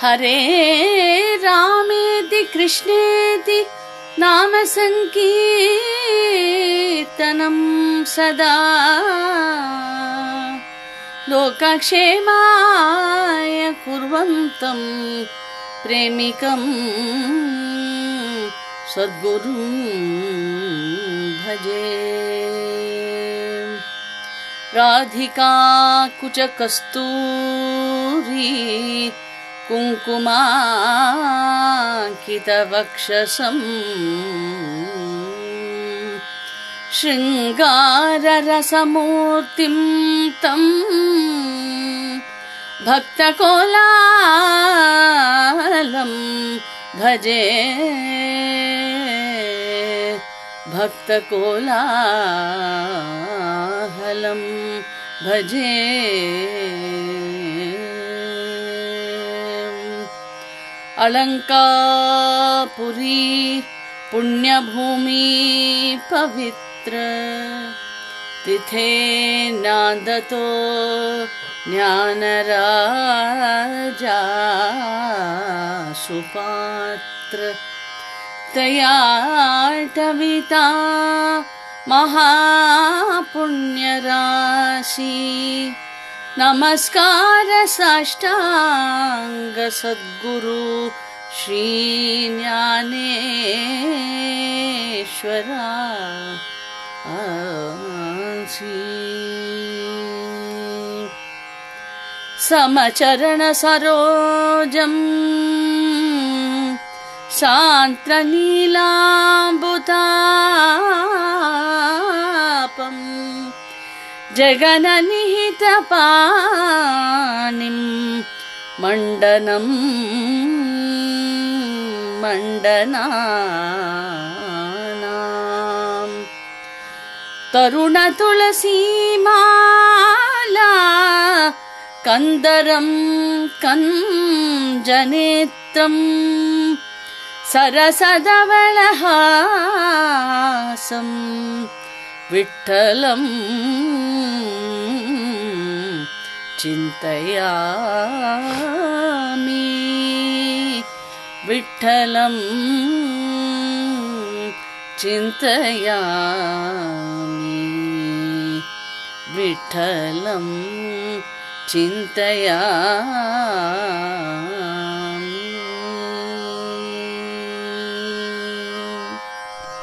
हरे रामेति कृष्णेति नाम सङ्कीर्तनं सदा। लोकक्षेमाय कुर्वन्तं प्रेमिकम् सद्गुरुं भजे राधिका कुचकस्तूरी कुङ्कुमाङ्कितवक्षसम् शृङ्गाररसमूर्तिं तम् भक्तकोलालं भजे। भक्तकोलाहलं भजे। अलङ्कापुरी पुण्यभूमि पवित्र। तिथे नान्दतो ज्ञानराजा सुपात्र तयाटविता महापुण्यराशि। नमस्कार साष्टाङ्ग सद्गुरु श्रीज्ञानेश्वरा समचरणसरोजम् सान्त्रनीलाम्बुतापम् जगननिहितपानिम् मण्डनम् मण्डना तरुणतुलसीमाला कन्दरं कञ्जनेत्रम् सरसदवलहासम् विठ्ठलम् चिन्तयामि। विठ्ठलम् चिन्तयामि। विठ्ठलं चिन्तया